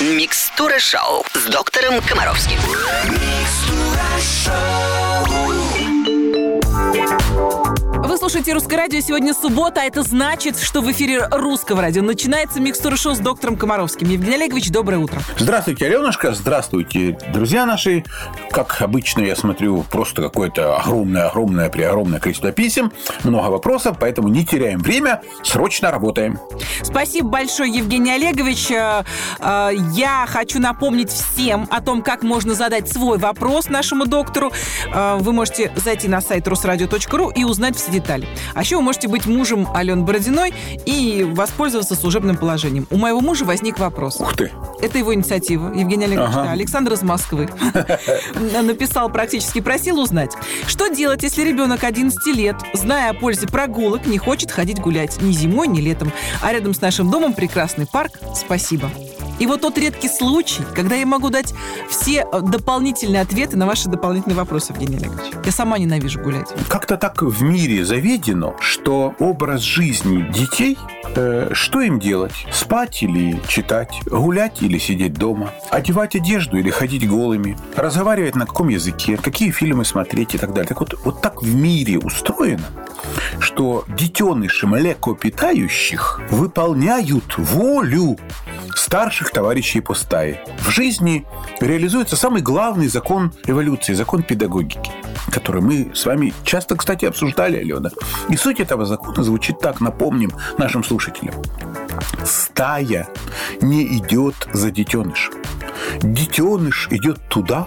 Микстура шоу с доктором Комаровским. Вы слушаете «Русское радио». Сегодня суббота, а это значит, что в эфире «Русского радио» начинается микстура шоу с доктором Комаровским. Евгений Олегович, доброе утро. Здравствуйте, Аленушка. Здравствуйте, друзья наши. Как обычно, я смотрю просто какое-то огромное-огромное, преогромное количество писем, много вопросов, поэтому не теряем время, срочно работаем. Спасибо большое, Евгений Олегович. Э, э, Я хочу напомнить всем о том, как можно задать свой вопрос нашему доктору. Э, Вы можете зайти на сайт русрадио.ру и узнать все детали. А еще вы можете быть мужем Алены Бородиной и воспользоваться служебным положением. У моего мужа возник вопрос. Ух ты. Это его инициатива, Евгений Олегович. Ага. да, Александр из Москвы. Написал, практически просил узнать. Что делать, если ребенок 11 лет, зная о пользе прогулок, не хочет ходить гулять ни зимой, ни летом, а рядом с нашим домом прекрасный парк? Спасибо. И вот тот редкий случай, когда я могу дать все э, дополнительные ответы на ваши дополнительные вопросы, Евгений Олегович. Я сама ненавижу гулять. Как-то так в мире заведено, что образ жизни детей э, что им делать? Спать или читать? Гулять или сидеть дома? Одевать одежду или ходить голыми? Разговаривать на каком языке? Какие фильмы смотреть и так далее? Так вот, вот так в мире устроено, что детеныши млекопитающих выполняют волю старших товарищей по стае. В жизни реализуется самый главный закон эволюции, закон педагогики, который мы с вами часто, кстати, обсуждали, Алена. И суть этого закона звучит так, напомним нашим слушателям. Стая не идет за детенышем. Детеныш идет туда,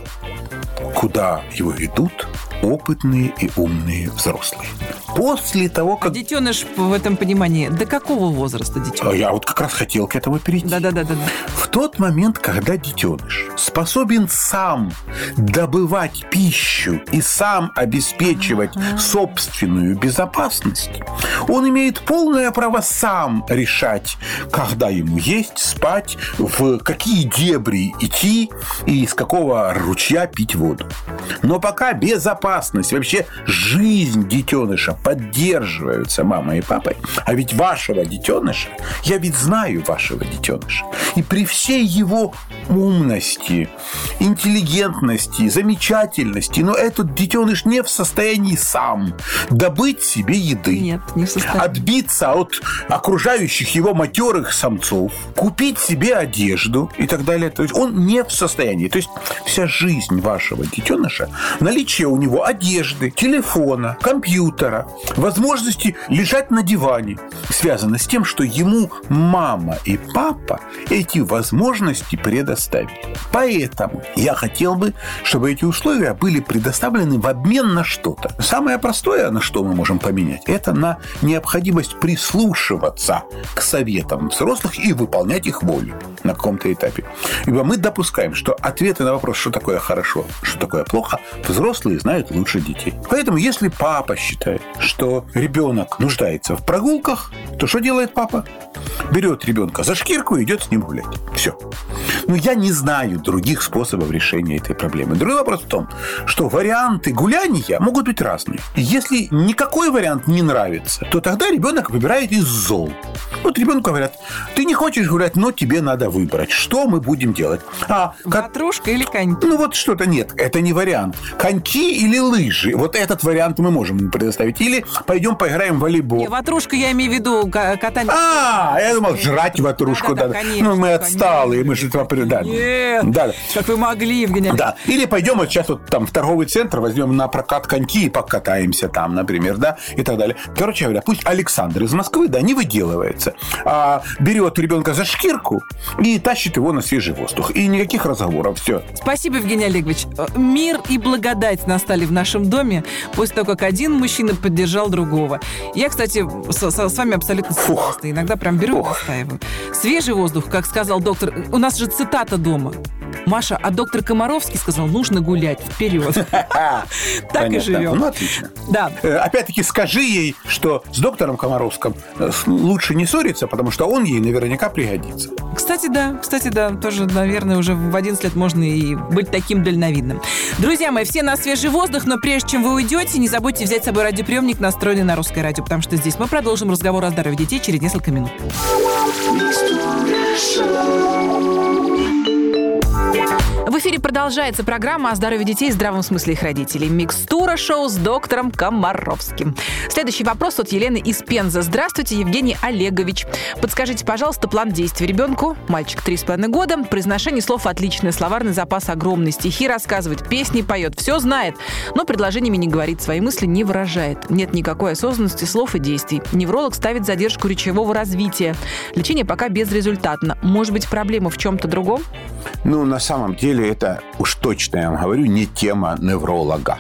куда его ведут опытные и умные взрослые. После того, как... Детеныш в этом понимании до какого возраста А детеныш? Я вот как раз хотел к этому перейти. Да-да-да. В тот момент, когда детеныш способен сам добывать пищу и сам обеспечивать собственную безопасность, он имеет полное право сам решать, когда ему есть, спать, в какие дебри идти и из какого ручья пить воду. Но пока безопасность, вообще жизнь детеныша поддерживаются мамой и папой, а ведь вашего детеныша, я ведь знаю вашего детеныша, и при всей его умности, интеллигентности, замечательности, но этот детеныш не в состоянии сам добыть себе еды. Нет, не в состоянии. Отбиться от окружающих его матерых самцов, купить себе одежду и так далее. То есть он не в состоянии. То есть вся жизнь вашего детеныша, наличие у него одежды, телефона, компьютера, возможности лежать на диване, связано с тем, что ему мама и папа эти возможности предоставили. Поэтому я хотел бы, чтобы эти условия были предоставлены в обмен на что-то. Самое простое, на что мы можем поменять, это на необходимость прислушиваться к советам взрослых и выполнять их волю на каком-то этапе. Ибо мы допускаем, что ответы на вопрос, что такое хорошо, что такое плохо, взрослые знают лучше детей. Поэтому, если папа считает, что ребенок нуждается в прогулках, то что делает папа? Берет ребенка за шкирку и идет с ним гулять. Все. Но я не знаю других способов решения этой проблемы. Другой вопрос в том, что варианты гуляния могут быть разные. Если никакой вариант не нравится, то тогда ребенок выбирает из зол. Вот ребенку говорят, ты не хочешь гулять, но тебе надо выбрать, что мы будем делать. А как- Ватрушка или коньки? ну вот что-то нет, это не вариант. Коньки или лыжи, вот этот вариант мы можем предоставить. Или пойдем поиграем в волейбол. Не, ватрушка, я имею в виду ка- катание. А, я думал, жрать ватрушку. Да-да-да, Да, конечно, ну, мы отсталые, мы же этого... Да, Нет. да, да. Как вы могли, Евгений? Да. Или пойдем вот сейчас вот там в торговый центр, возьмем на прокат коньки и покатаемся там, например, да, и так далее. Короче говоря, пусть Александр из Москвы, да, не выделывается, а берет ребенка за шкирку и тащит его на свежий воздух. И никаких разговоров, все. Спасибо, Евгений Олегович. Э, Мир и благодать настали в нашем доме после того, как один мужчина поддержал другого. Я, кстати, с, с- с вами абсолютно согласна. Иногда прям беру и настаиваю. Свежий воздух, как сказал доктор. У нас же цитата дома. Маша, а доктор Комаровский сказал, нужно гулять вперед. Так и живем. Ну, отлично. Да. Э, Опять-таки скажи ей, что с доктором Комаровским э, лучше не ссориться, потому что он ей наверняка пригодится. Кстати, да, кстати, да, тоже, наверное, уже в 11 лет можно и быть таким дальновидным. Друзья мои, все на свежий воздух, но прежде чем вы уйдете, не забудьте взять с собой радиоприемник, настроенный на русское радио, потому что здесь мы продолжим разговор о здоровье детей через несколько минут. Микстура шоу. продолжается программа о здоровье детей и здравом смысле их родителей. Микстура шоу с доктором Комаровским. Следующий вопрос от Елены из Пенза. Здравствуйте, Евгений Олегович. Подскажите, пожалуйста, план действий ребенку. Мальчик 3,5 года. Произношение слов отличное, словарный запас огромный. Стихи рассказывает, песни поет, все знает. Но предложениями не говорит, свои мысли не выражает. Нет никакой осознанности слов и действий. Невролог ставит задержку речевого развития. Лечение пока безрезультатно. Может быть, проблема в чем-то другом? Ну, на самом деле, это уж точно, я вам говорю, не тема невролога.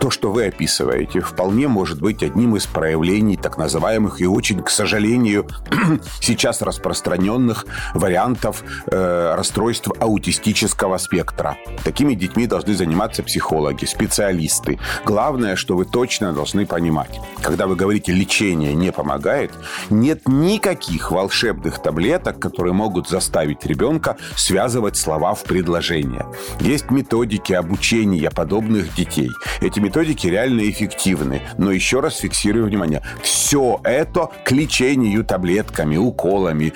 То, что вы описываете, вполне может быть одним из проявлений так называемых и очень, к сожалению, сейчас распространенных вариантов э, расстройств аутистического спектра. Такими детьми должны заниматься психологи, специалисты. Главное, что вы точно должны понимать, когда вы говорите «лечение не помогает», нет никаких волшебных таблеток, которые могут заставить ребенка связывать слова в предложения. Есть методики обучения подобных детей. Эти методики реально эффективны. Но еще раз фиксирую внимание. Все это к лечению таблетками, уколами,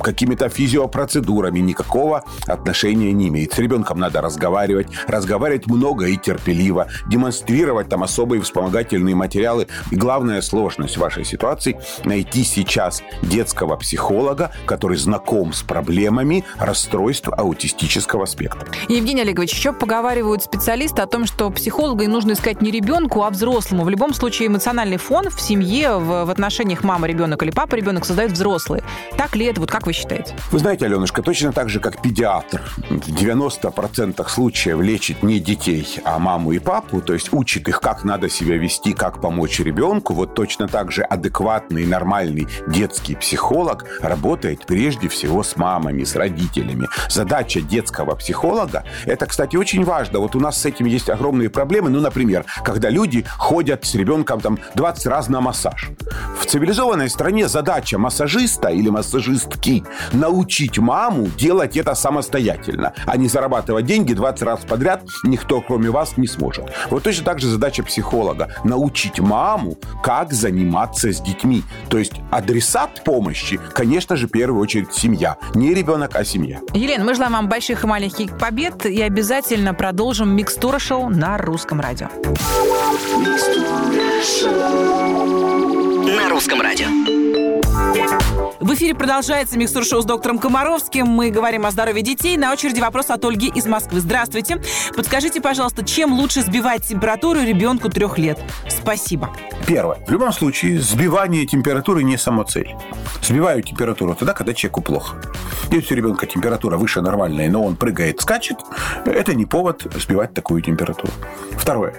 какими-то физиопроцедурами никакого отношения не имеет. С ребенком надо разговаривать, разговаривать много и терпеливо, демонстрировать там особые вспомогательные материалы. И главная сложность вашей ситуации – найти сейчас детского психолога, который знаком с проблемами расстройств аутистического спектра. Евгений Олегович, еще поговаривают специалисты о том, что психолога и нужно искать не ребенку, а взрослому. В любом случае эмоциональный фон в семье, в, в отношениях мама-ребенок или папа-ребенок создают взрослые. Так ли это? Вот как вы считаете? Вы знаете, Аленушка, точно так же, как педиатр в 90% случаев лечит не детей, а маму и папу, то есть учит их, как надо себя вести, как помочь ребенку, вот точно так же адекватный, нормальный детский психолог работает прежде всего с мамами, с родителями. Задача детского психолога, это, кстати, очень важно. Вот у нас с этим есть огромные проблемы. Ну, например, когда люди ходят с ребенком там 20 раз на массаж. В цивилизованной стране задача массажиста или массажистки научить маму делать это самостоятельно, а не зарабатывать деньги 20 раз подряд никто, кроме вас, не сможет. Вот точно так же задача психолога – научить маму, как заниматься с детьми. То есть адресат помощи, конечно же, в первую очередь семья. Не ребенок, а семья. Елена, мы желаем вам больших и маленьких побед и обязательно продолжим микстура шоу на русском радио. На русском радио. В эфире продолжается микстур шоу с доктором Комаровским. Мы говорим о здоровье детей. На очереди вопрос от Ольги из Москвы. Здравствуйте. Подскажите, пожалуйста, чем лучше сбивать температуру ребенку трех лет? Спасибо. Первое. В любом случае, сбивание температуры не самоцель. Сбиваю температуру тогда, когда человеку плохо. Если у ребенка температура выше нормальной, но он прыгает, скачет, это не повод сбивать такую температуру. Второе.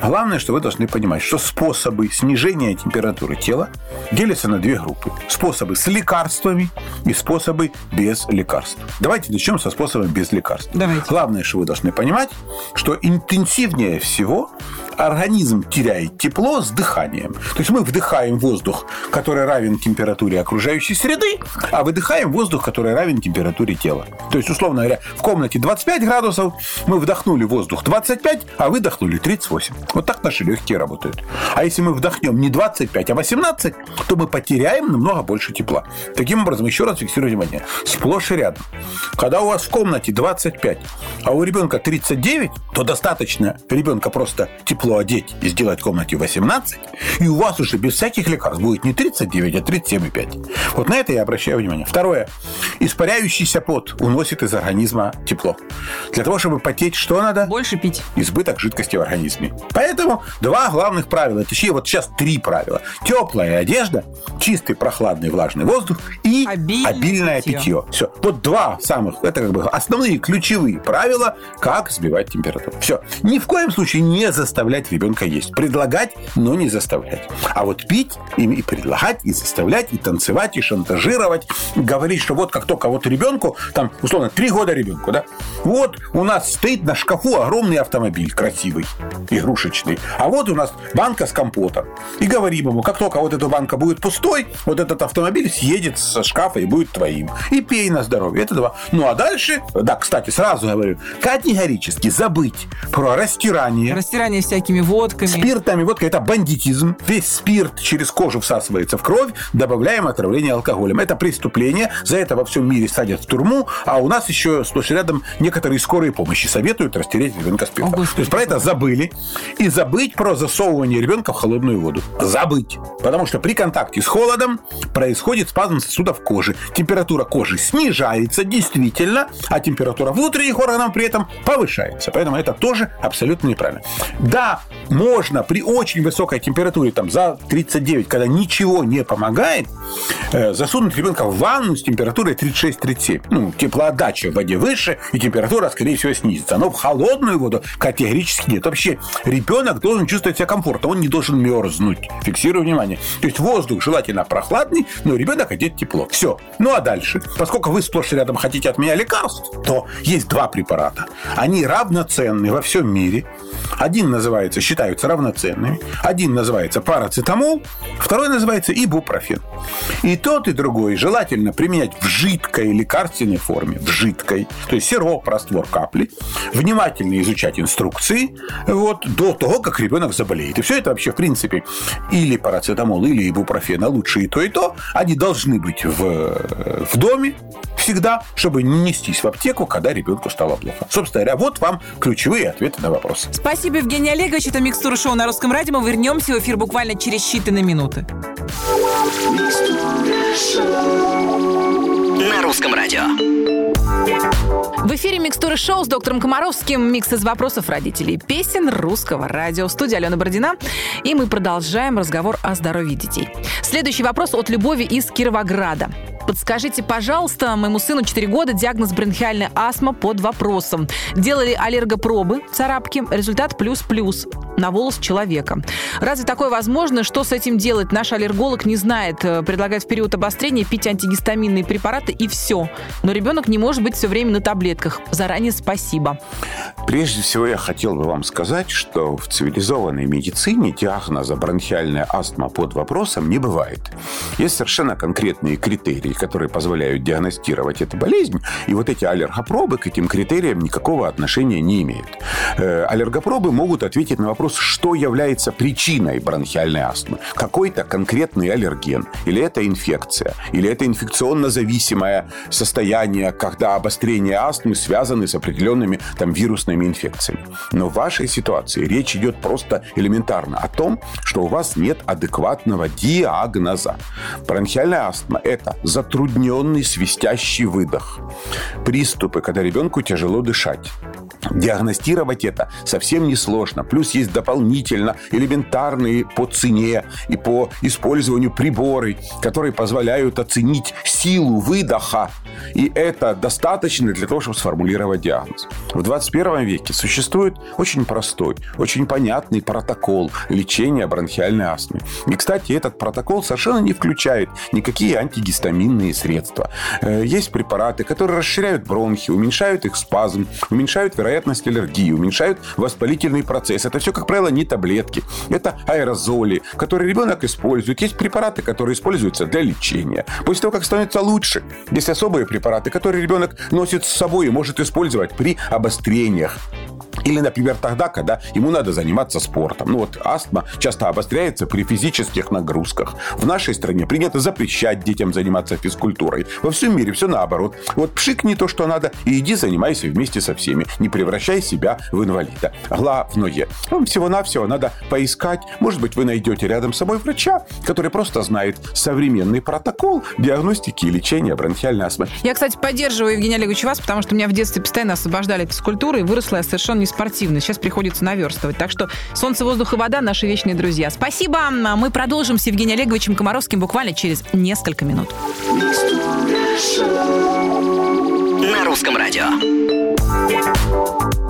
Главное, что вы должны понимать, что способы снижения температуры тела делятся на две группы. Способы с лекарствами и способы без лекарств. Давайте начнем со способом без лекарств. Давайте. Главное, что вы должны понимать, что интенсивнее всего организм теряет тепло с дыханием. То есть мы вдыхаем воздух, который равен температуре окружающей среды, а выдыхаем воздух, который равен температуре тела. То есть, условно говоря, в комнате 25 градусов, мы вдохнули воздух 25, а выдохнули 38. Вот так наши легкие работают. А если мы вдохнем не 25, а 18, то мы потеряем намного больше тепла. Таким образом, еще раз фиксирую внимание, сплошь и рядом. Когда у вас в комнате 25, а у ребенка 39, то достаточно ребенка просто тепло одеть и сделать в комнате 18, и у вас уже без всяких лекарств будет не 39, а 37,5. Вот на это я обращаю внимание. Второе. Испаряющийся пот уносит из организма тепло. Для того, чтобы потеть, что надо? Больше пить. избыток жидкости в организме. Поэтому два главных правила, точнее вот сейчас три правила. Теплая одежда, чистый, прохладный, влажный воздух и Обильное обильное питье. питье. Все. Вот два самых, это как бы основные ключевые правила, как сбивать температуру. Все. Ни в коем случае не заставлять ребенка есть. Предлагать, но не заставлять. А вот пить и, и предлагать, и заставлять, и танцевать, и шантажировать, говорить, что вот как только вот ребенку, там, условно, три года ребенку, да, вот у нас стоит на шкафу огромный автомобиль красивый, игрушечный, а вот у нас банка с компотом. И говорим ему, как только вот эта банка будет пустой, вот этот автомобиль съедет со шкафа и будет твоим. И пей на здоровье. Это два. Ну, а дальше, да, кстати, сразу говорю, категорически забыть про растирание, Растирание всякие всякими водками. Спиртами, водка – это бандитизм. Весь спирт через кожу всасывается в кровь, добавляем отравление алкоголем. Это преступление, за это во всем мире садят в тюрьму, а у нас еще сплошь рядом некоторые скорые помощи советуют растереть ребенка спиртом. О, Господи. То есть про это забыли. И забыть про засовывание ребенка в холодную воду. Забыть. Потому что при контакте с холодом происходит спазм сосудов кожи. Температура кожи снижается действительно, а температура внутренних органов при этом повышается. Поэтому это тоже абсолютно неправильно. Да, можно при очень высокой температуре, там за 39, когда ничего не помогает, э, засунуть ребенка в ванну с температурой 36-37. Ну, теплоотдача в воде выше, и температура, скорее всего, снизится. Но в холодную воду категорически нет. Вообще, ребенок должен чувствовать себя комфортно, он не должен мерзнуть. Фиксирую внимание. То есть воздух желательно прохладный, но ребенок одет тепло. Все. Ну а дальше? Поскольку вы сплошь рядом хотите от меня лекарств, то есть два препарата. Они равноценны во всем мире. Один называется, считаются равноценными. Один называется парацетамол, второй называется ибупрофен. И тот, и другой желательно применять в жидкой лекарственной форме, в жидкой, то есть сироп, раствор капли, внимательно изучать инструкции вот, до того, как ребенок заболеет. И все это вообще, в принципе, или парацетамол, или ибупрофен, а лучше и то, и то, они должны быть в, в доме всегда, чтобы не нестись в аптеку, когда ребенку стало плохо. Собственно говоря, вот вам ключевые ответы на вопросы. Спасибо, Евгений Олегович. Это «Микстура шоу» на Русском радио. Мы вернемся в эфир буквально через считанные минуты. На русском радио. В эфире «Микстуры шоу» с доктором Комаровским. Микс из вопросов родителей. Песен русского радио. Студия Алена Бородина. И мы продолжаем разговор о здоровье детей. Следующий вопрос от Любови из Кировограда. Подскажите, пожалуйста, моему сыну 4 года, диагноз бронхиальная астма под вопросом. Делали аллергопробы, царапки, результат плюс-плюс на волос человека. Разве такое возможно? Что с этим делать? Наш аллерголог не знает. Э, Предлагает в период обострения пить антигистаминные препараты и все. Но ребенок не может быть все время на таблетках. Заранее спасибо. Прежде всего, я хотел бы вам сказать, что в цивилизованной медицине диагноза бронхиальная астма под вопросом не бывает. Есть совершенно конкретные критерии, которые позволяют диагностировать эту болезнь, и вот эти аллергопробы к этим критериям никакого отношения не имеют. Э, Аллергопробы могут ответить на вопрос, что является причиной бронхиальной астмы. Какой-то конкретный аллерген, или это инфекция, или это инфекционно-зависимое состояние, когда обострение астмы связаны с определенными там вирусными инфекциями. Но в вашей ситуации речь идет просто элементарно о том, что у вас нет адекватного диагноза. Бронхиальная астма – это затрудненный свистящий выдох. Приступы, когда ребенку тяжело дышать. Диагностировать это совсем несложно. Плюс есть дополнительно элементарные по цене и по использованию приборы, которые позволяют оценить силу выдоха. И это достаточно для того, чтобы сформулировать диагноз. В 21 веке существует очень простой, очень понятный протокол лечения бронхиальной астмы. И, кстати, этот протокол совершенно не включает никакие антигистаминные средства. Э, Есть препараты, которые расширяют бронхи, уменьшают их спазм, уменьшают вероятность аллергии, уменьшают воспалительный процесс. Это все, как правило, не таблетки. Это аэрозоли, которые ребенок использует. Есть препараты, которые используются для лечения. После того, как становится лучше, есть особые препараты, которые ребенок носит с собой и может использовать при обострениях. Или, например, тогда, когда ему надо заниматься спортом. Ну вот астма часто обостряется при физических нагрузках. В нашей стране принято запрещать детям заниматься физкультурой. Во всем мире все наоборот. Вот пшикни то, что надо, и иди занимайся вместе со всеми. Не превращай себя в инвалида. Главное, вам всего-навсего надо поискать. Может быть, вы найдете рядом с собой врача, который просто знает современный протокол диагностики и лечения бронхиальной астмы. Я, кстати, поддерживаю Евгения Олеговича вас, потому что меня в детстве постоянно освобождали от физкультуры, и выросла я совершенно не спортивной. Сейчас приходится наверстывать. Так что солнце, воздух и вода – наши вечные друзья. Спасибо. А Мы продолжим с Евгением Олеговичем Комаровским буквально через несколько минут. На русском радио.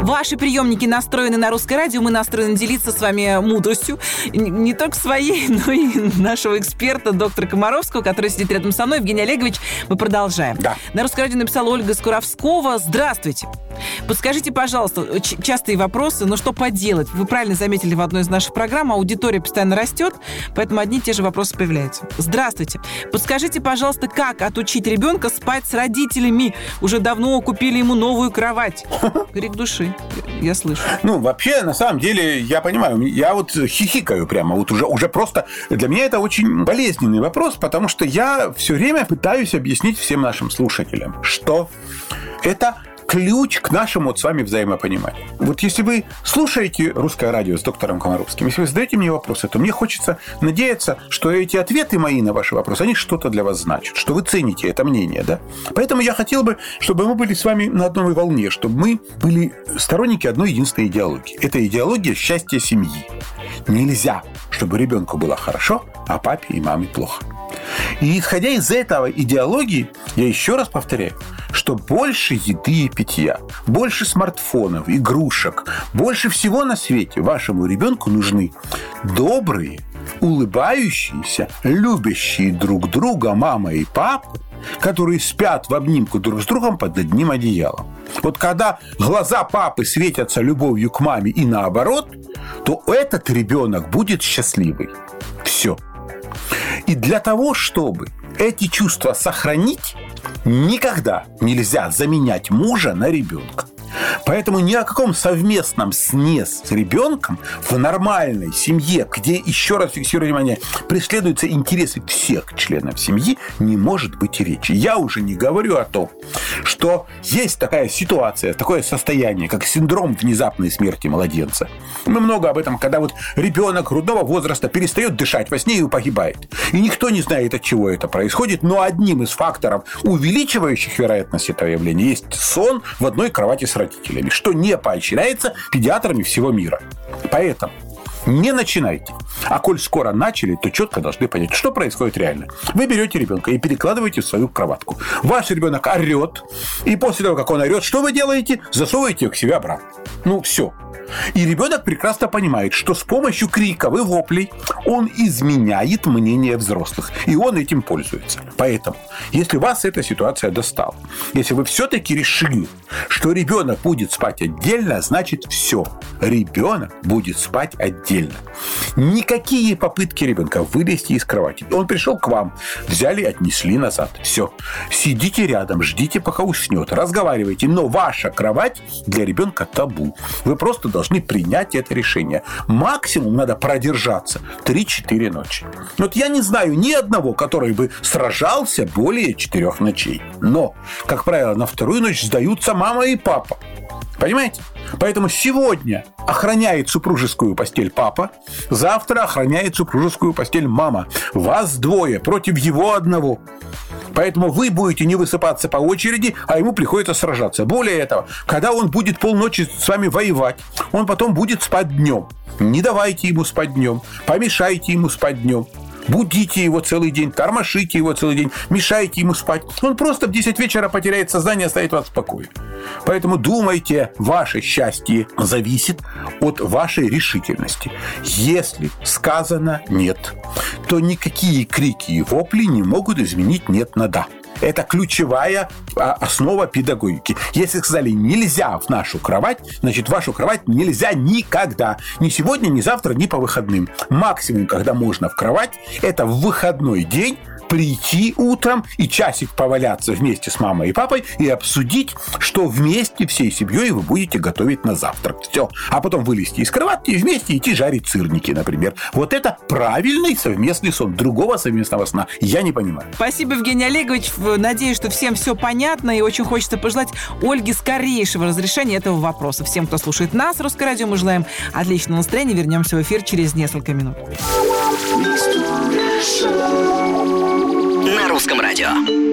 Ваши приемники настроены на русское радио. Мы настроены делиться с вами мудростью. Не только своей, но и нашего эксперта, доктора Комаровского, который сидит рядом со мной. Евгений Олегович, мы продолжаем. Да. На русское радио написала Ольга Скуровского. Здравствуйте. Подскажите, пожалуйста, частые вопросы, но что поделать? Вы правильно заметили в одной из наших программ, аудитория постоянно растет, поэтому одни и те же вопросы появляются. Здравствуйте. Подскажите, пожалуйста, как отучить ребенка спать с родителями? Уже давно купили ему новую кровать. Крик души. Я слышу. Ну, вообще, на самом деле, я понимаю, я вот хихикаю прямо, вот уже, уже просто... Для меня это очень болезненный вопрос, потому что я все время пытаюсь объяснить всем нашим слушателям, что это ключ к нашему вот с вами взаимопониманию. Вот если вы слушаете русское радио с доктором Комаровским, если вы задаете мне вопросы, то мне хочется надеяться, что эти ответы мои на ваши вопросы, они что-то для вас значат, что вы цените это мнение, да? Поэтому я хотел бы, чтобы мы были с вами на одной волне, чтобы мы были сторонники одной единственной идеологии. Это идеология счастья семьи. Нельзя, чтобы ребенку было хорошо, а папе и маме плохо. И исходя из этого идеологии, я еще раз повторяю, что больше еды и питья, больше смартфонов, игрушек, больше всего на свете вашему ребенку нужны добрые, улыбающиеся, любящие друг друга мама и папа, которые спят в обнимку друг с другом под одним одеялом. Вот когда глаза папы светятся любовью к маме и наоборот, то этот ребенок будет счастливый. Все. И для того, чтобы эти чувства сохранить, никогда нельзя заменять мужа на ребенка. Поэтому ни о каком совместном сне с ребенком в нормальной семье, где, еще раз фиксирую внимание, преследуются интересы всех членов семьи, не может быть и речи. Я уже не говорю о том, что есть такая ситуация, такое состояние, как синдром внезапной смерти младенца. Мы много об этом, когда вот ребенок грудного возраста перестает дышать во сне и погибает. И никто не знает, от чего это происходит, но одним из факторов, увеличивающих вероятность этого явления, есть сон в одной кровати с родителями, что не поощряется педиатрами всего мира. Поэтому не начинайте. А коль скоро начали, то четко должны понять, что происходит реально. Вы берете ребенка и перекладываете в свою кроватку. Ваш ребенок орет, и после того, как он орет, что вы делаете? Засовываете к себе обратно. Ну, все. И ребенок прекрасно понимает, что с помощью криков и воплей он изменяет мнение взрослых. И он этим пользуется. Поэтому, если вас эта ситуация достала, если вы все-таки решили, что ребенок будет спать отдельно, значит все. Ребенок будет спать отдельно. Никакие попытки ребенка вылезти из кровати. Он пришел к вам, взяли, отнесли назад. Все. Сидите рядом, ждите, пока уснет, разговаривайте. Но ваша кровать для ребенка табу. Вы просто должны принять это решение. Максимум надо продержаться 3-4 ночи. Вот я не знаю ни одного, который бы сражался более 4 ночей. Но, как правило, на вторую ночь сдаются мама и папа. Понимаете? Поэтому сегодня охраняет супружескую постель папа, завтра охраняет супружескую постель мама. Вас двое против его одного. Поэтому вы будете не высыпаться по очереди, а ему приходится сражаться. Более того, когда он будет полночи с вами воевать, он потом будет спать днем. Не давайте ему спать днем, помешайте ему спать днем. Будите его целый день, тормошите его целый день, мешайте ему спать. Он просто в 10 вечера потеряет сознание, оставит вас в покое. Поэтому думайте, ваше счастье зависит от вашей решительности. Если сказано «нет», то никакие крики и вопли не могут изменить «нет» на «да». Это ключевая а, основа педагогики. Если сказали нельзя в нашу кровать, значит, вашу кровать нельзя никогда. Ни сегодня, ни завтра, ни по выходным. Максимум, когда можно в кровать, это в выходной день прийти утром и часик поваляться вместе с мамой и папой и обсудить, что вместе всей семьей вы будете готовить на завтрак. Все. А потом вылезти из кровати и вместе идти жарить сырники, например. Вот это правильный совместный сон. Другого совместного сна я не понимаю. Спасибо, Евгений Олегович. Надеюсь, что всем все понятно и очень хочется пожелать Ольге скорейшего разрешения этого вопроса. Всем, кто слушает нас, Русское радио, мы желаем отличного настроения. Вернемся в эфир через несколько минут. На русском радио.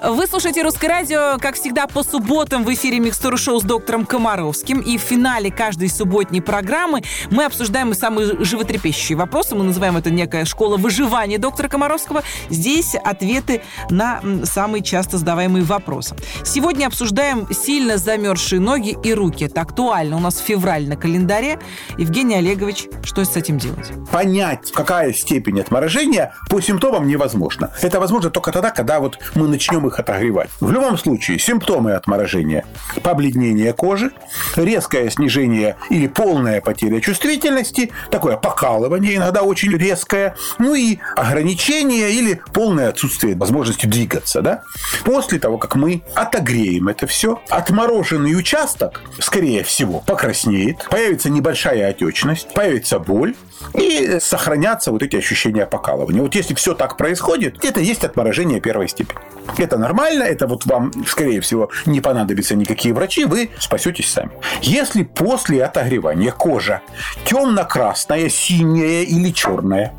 Вы слушаете «Русское радио», как всегда, по субботам в эфире «Микстура шоу» с доктором Комаровским. И в финале каждой субботней программы мы обсуждаем самые животрепещущие вопросы. Мы называем это некая школа выживания доктора Комаровского. Здесь ответы на самые часто задаваемые вопросы. Сегодня обсуждаем сильно замерзшие ноги и руки. Это актуально. У нас февраль на календаре. Евгений Олегович, что с этим делать? Понять, какая степень отморожения по симптомам невозможно. Это возможно только тогда, когда вот мы начнем их отогревать. В любом случае, симптомы отморожения – побледнение кожи, резкое снижение или полная потеря чувствительности, такое покалывание иногда очень резкое, ну и ограничение или полное отсутствие возможности двигаться. Да? После того, как мы отогреем это все, отмороженный участок, скорее всего, покраснеет, появится небольшая отечность, появится боль, и сохранятся вот эти ощущения покалывания. Вот если все так происходит, это есть отморожение первой степени. Это нормально, это вот вам, скорее всего, не понадобятся никакие врачи, вы спасетесь сами. Если после отогревания кожа темно-красная, синяя или черная,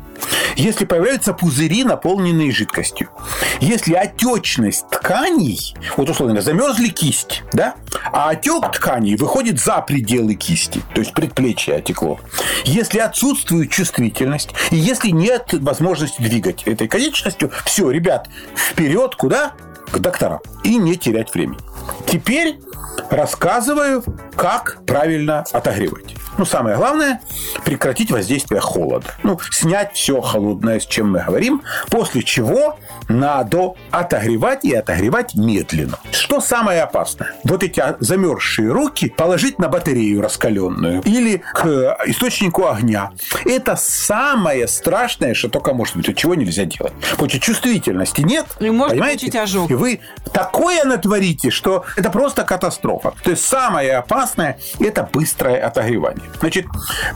если появляются пузыри, наполненные жидкостью, если отечность тканей, вот условно говоря, замерзли кисть, да, а отек тканей выходит за пределы кисти, то есть предплечье отекло, если отсутствует чувствительность, и если нет возможности двигать этой конечностью, все, ребят, вперед куда? К докторам. И не терять времени. Теперь рассказываю, как правильно отогревать. Ну, самое главное – прекратить воздействие холода. Ну, снять все холодное, с чем мы говорим, после чего надо отогревать и отогревать медленно. Что самое опасное? Вот эти замерзшие руки положить на батарею раскаленную или к источнику огня. Это самое страшное, что только может быть. Чего нельзя делать. Потому чувствительности нет. И может понимаете? получить ожог. И вы такое натворите, что это просто катастрофа. То есть самое опасное – это быстрое отогревание. Значит,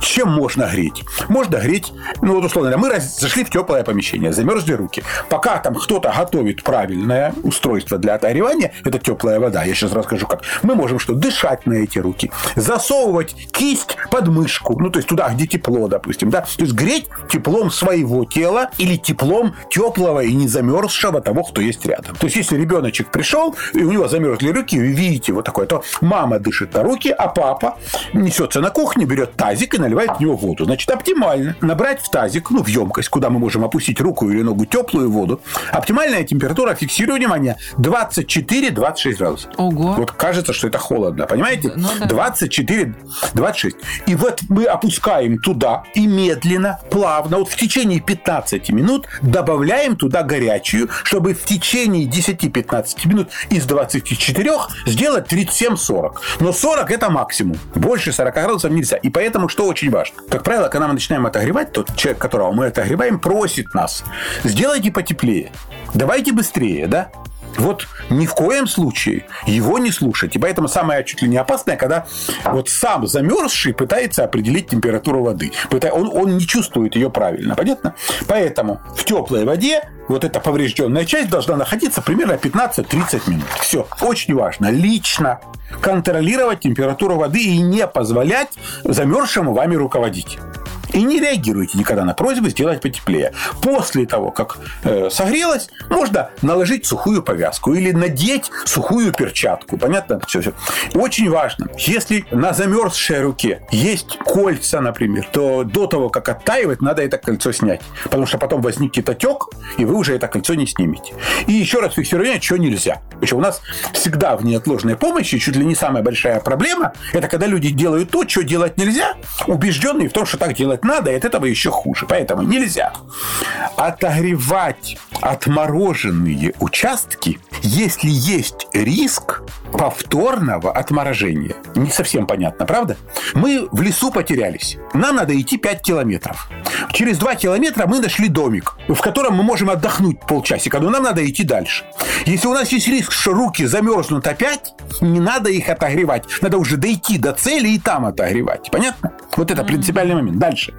чем можно греть? Можно греть, ну вот условно, мы зашли в теплое помещение, замерзли руки. Пока там кто-то готовит правильное устройство для отогревания, это теплая вода, я сейчас расскажу как. Мы можем что? Дышать на эти руки, засовывать кисть под мышку, ну то есть туда, где тепло, допустим, да, то есть греть теплом своего тела или теплом теплого и не замерзшего того, кто есть рядом. То есть если ребеночек пришел, и у него замерзли руки, вы видите вот такое, то мама дышит на руки, а папа несется на кухню, берет тазик и наливает в него воду. Значит, оптимально набрать в тазик, ну, в емкость, куда мы можем опустить руку или ногу, теплую воду. Оптимальная температура, фиксирую внимание, 24-26 градусов. Ого. Вот кажется, что это холодно, понимаете? Ну, да. 24-26. И вот мы опускаем туда и медленно, плавно, вот в течение 15 минут добавляем туда горячую, чтобы в течение 10-15 минут из 24 сделать 37-40. Но 40 это максимум. Больше 40 градусов нельзя. И поэтому что очень важно? Как правило, когда мы начинаем отогревать, тот человек, которого мы отогреваем, просит нас, сделайте потеплее, давайте быстрее, да? Вот ни в коем случае его не слушать. И поэтому самое чуть ли не опасное, когда вот сам замерзший пытается определить температуру воды. Он, он не чувствует ее правильно. Понятно? Поэтому в теплой воде вот эта поврежденная часть должна находиться примерно 15-30 минут. Все. Очень важно. Лично контролировать температуру воды и не позволять замерзшему вами руководить. И не реагируйте никогда на просьбы сделать потеплее. После того, как э, согрелось, можно наложить сухую повязку или надеть сухую перчатку. Понятно? Все, все. Очень важно, если на замерзшей руке есть кольца, например, то до того, как оттаивать, надо это кольцо снять. Потому что потом возникнет отек, и вы уже это кольцо не снимете. И еще раз фиксирую, что нельзя. Еще у нас всегда в неотложной помощи чуть ли не самая большая проблема, это когда люди делают то, что делать нельзя, убежденные в том, что так делать надо, и от этого еще хуже. Поэтому нельзя отогревать отмороженные участки, если есть риск повторного отморожения. Не совсем понятно, правда? Мы в лесу потерялись. Нам надо идти 5 километров. Через 2 километра мы нашли домик, в котором мы можем отдохнуть полчасика, но нам надо идти дальше. Если у нас есть риск, что руки замерзнут опять, не надо их отогревать. Надо уже дойти до цели и там отогревать. Понятно? Вот это принципиальный момент. Дальше.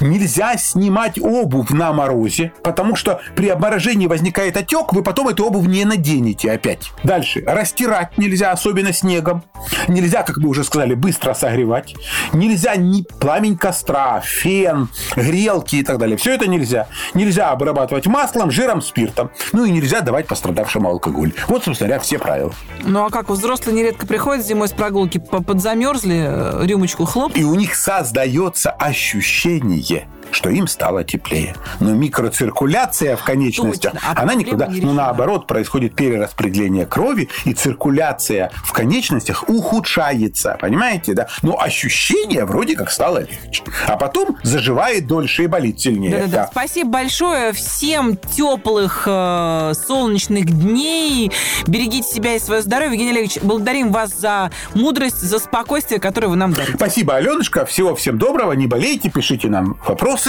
Нельзя снимать обувь на морозе, потому что при обморожении возникает отек, вы потом эту обувь не наденете опять. Дальше. Растирать нельзя, особенно снегом. Нельзя, как мы уже сказали, быстро согревать. Нельзя ни пламень костра, фен, грелки и так далее. Все это нельзя. Нельзя обрабатывать маслом, жиром, спиртом. Ну и нельзя давать пострадавшему алкоголь. Вот, собственно говоря, все правила. Ну а как взрослые нередко приходят зимой с прогулки, подзамерзли, э, рюмочку хлоп. И у них создается ощущение, что им стало теплее. Но микроциркуляция в конечностях, Точно. А она никуда... не Ну, наоборот, происходит перераспределение крови, и циркуляция в конечностях ухудшается. Понимаете, да? Но ощущение вроде как стало легче. А потом заживает дольше и болит сильнее. Да-да-да. Да. Спасибо большое. Всем теплых э, солнечных дней. Берегите себя и свое здоровье. Евгений Олегович, благодарим вас за мудрость, за спокойствие, которое вы нам дарите. Спасибо, Аленушка. Всего всем доброго. Не болейте, пишите нам вопросы.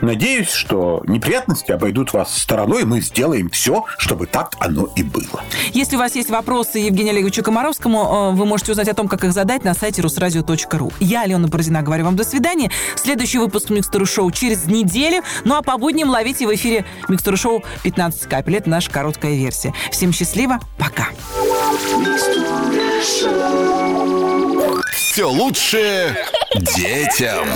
Надеюсь, что неприятности обойдут вас стороной. Мы сделаем все, чтобы так оно и было. Если у вас есть вопросы Евгению Олеговичу Комаровскому, э, вы можете узнать о том, как их задать на сайте русрадио.ру. Я, Алена Бородина, говорю вам до свидания. Следующий выпуск Микстуры Шоу через неделю. Ну а по будням ловите в эфире Микстуры Шоу 15 капель. Это наша короткая версия. Всем счастливо. Пока. Все лучшее детям.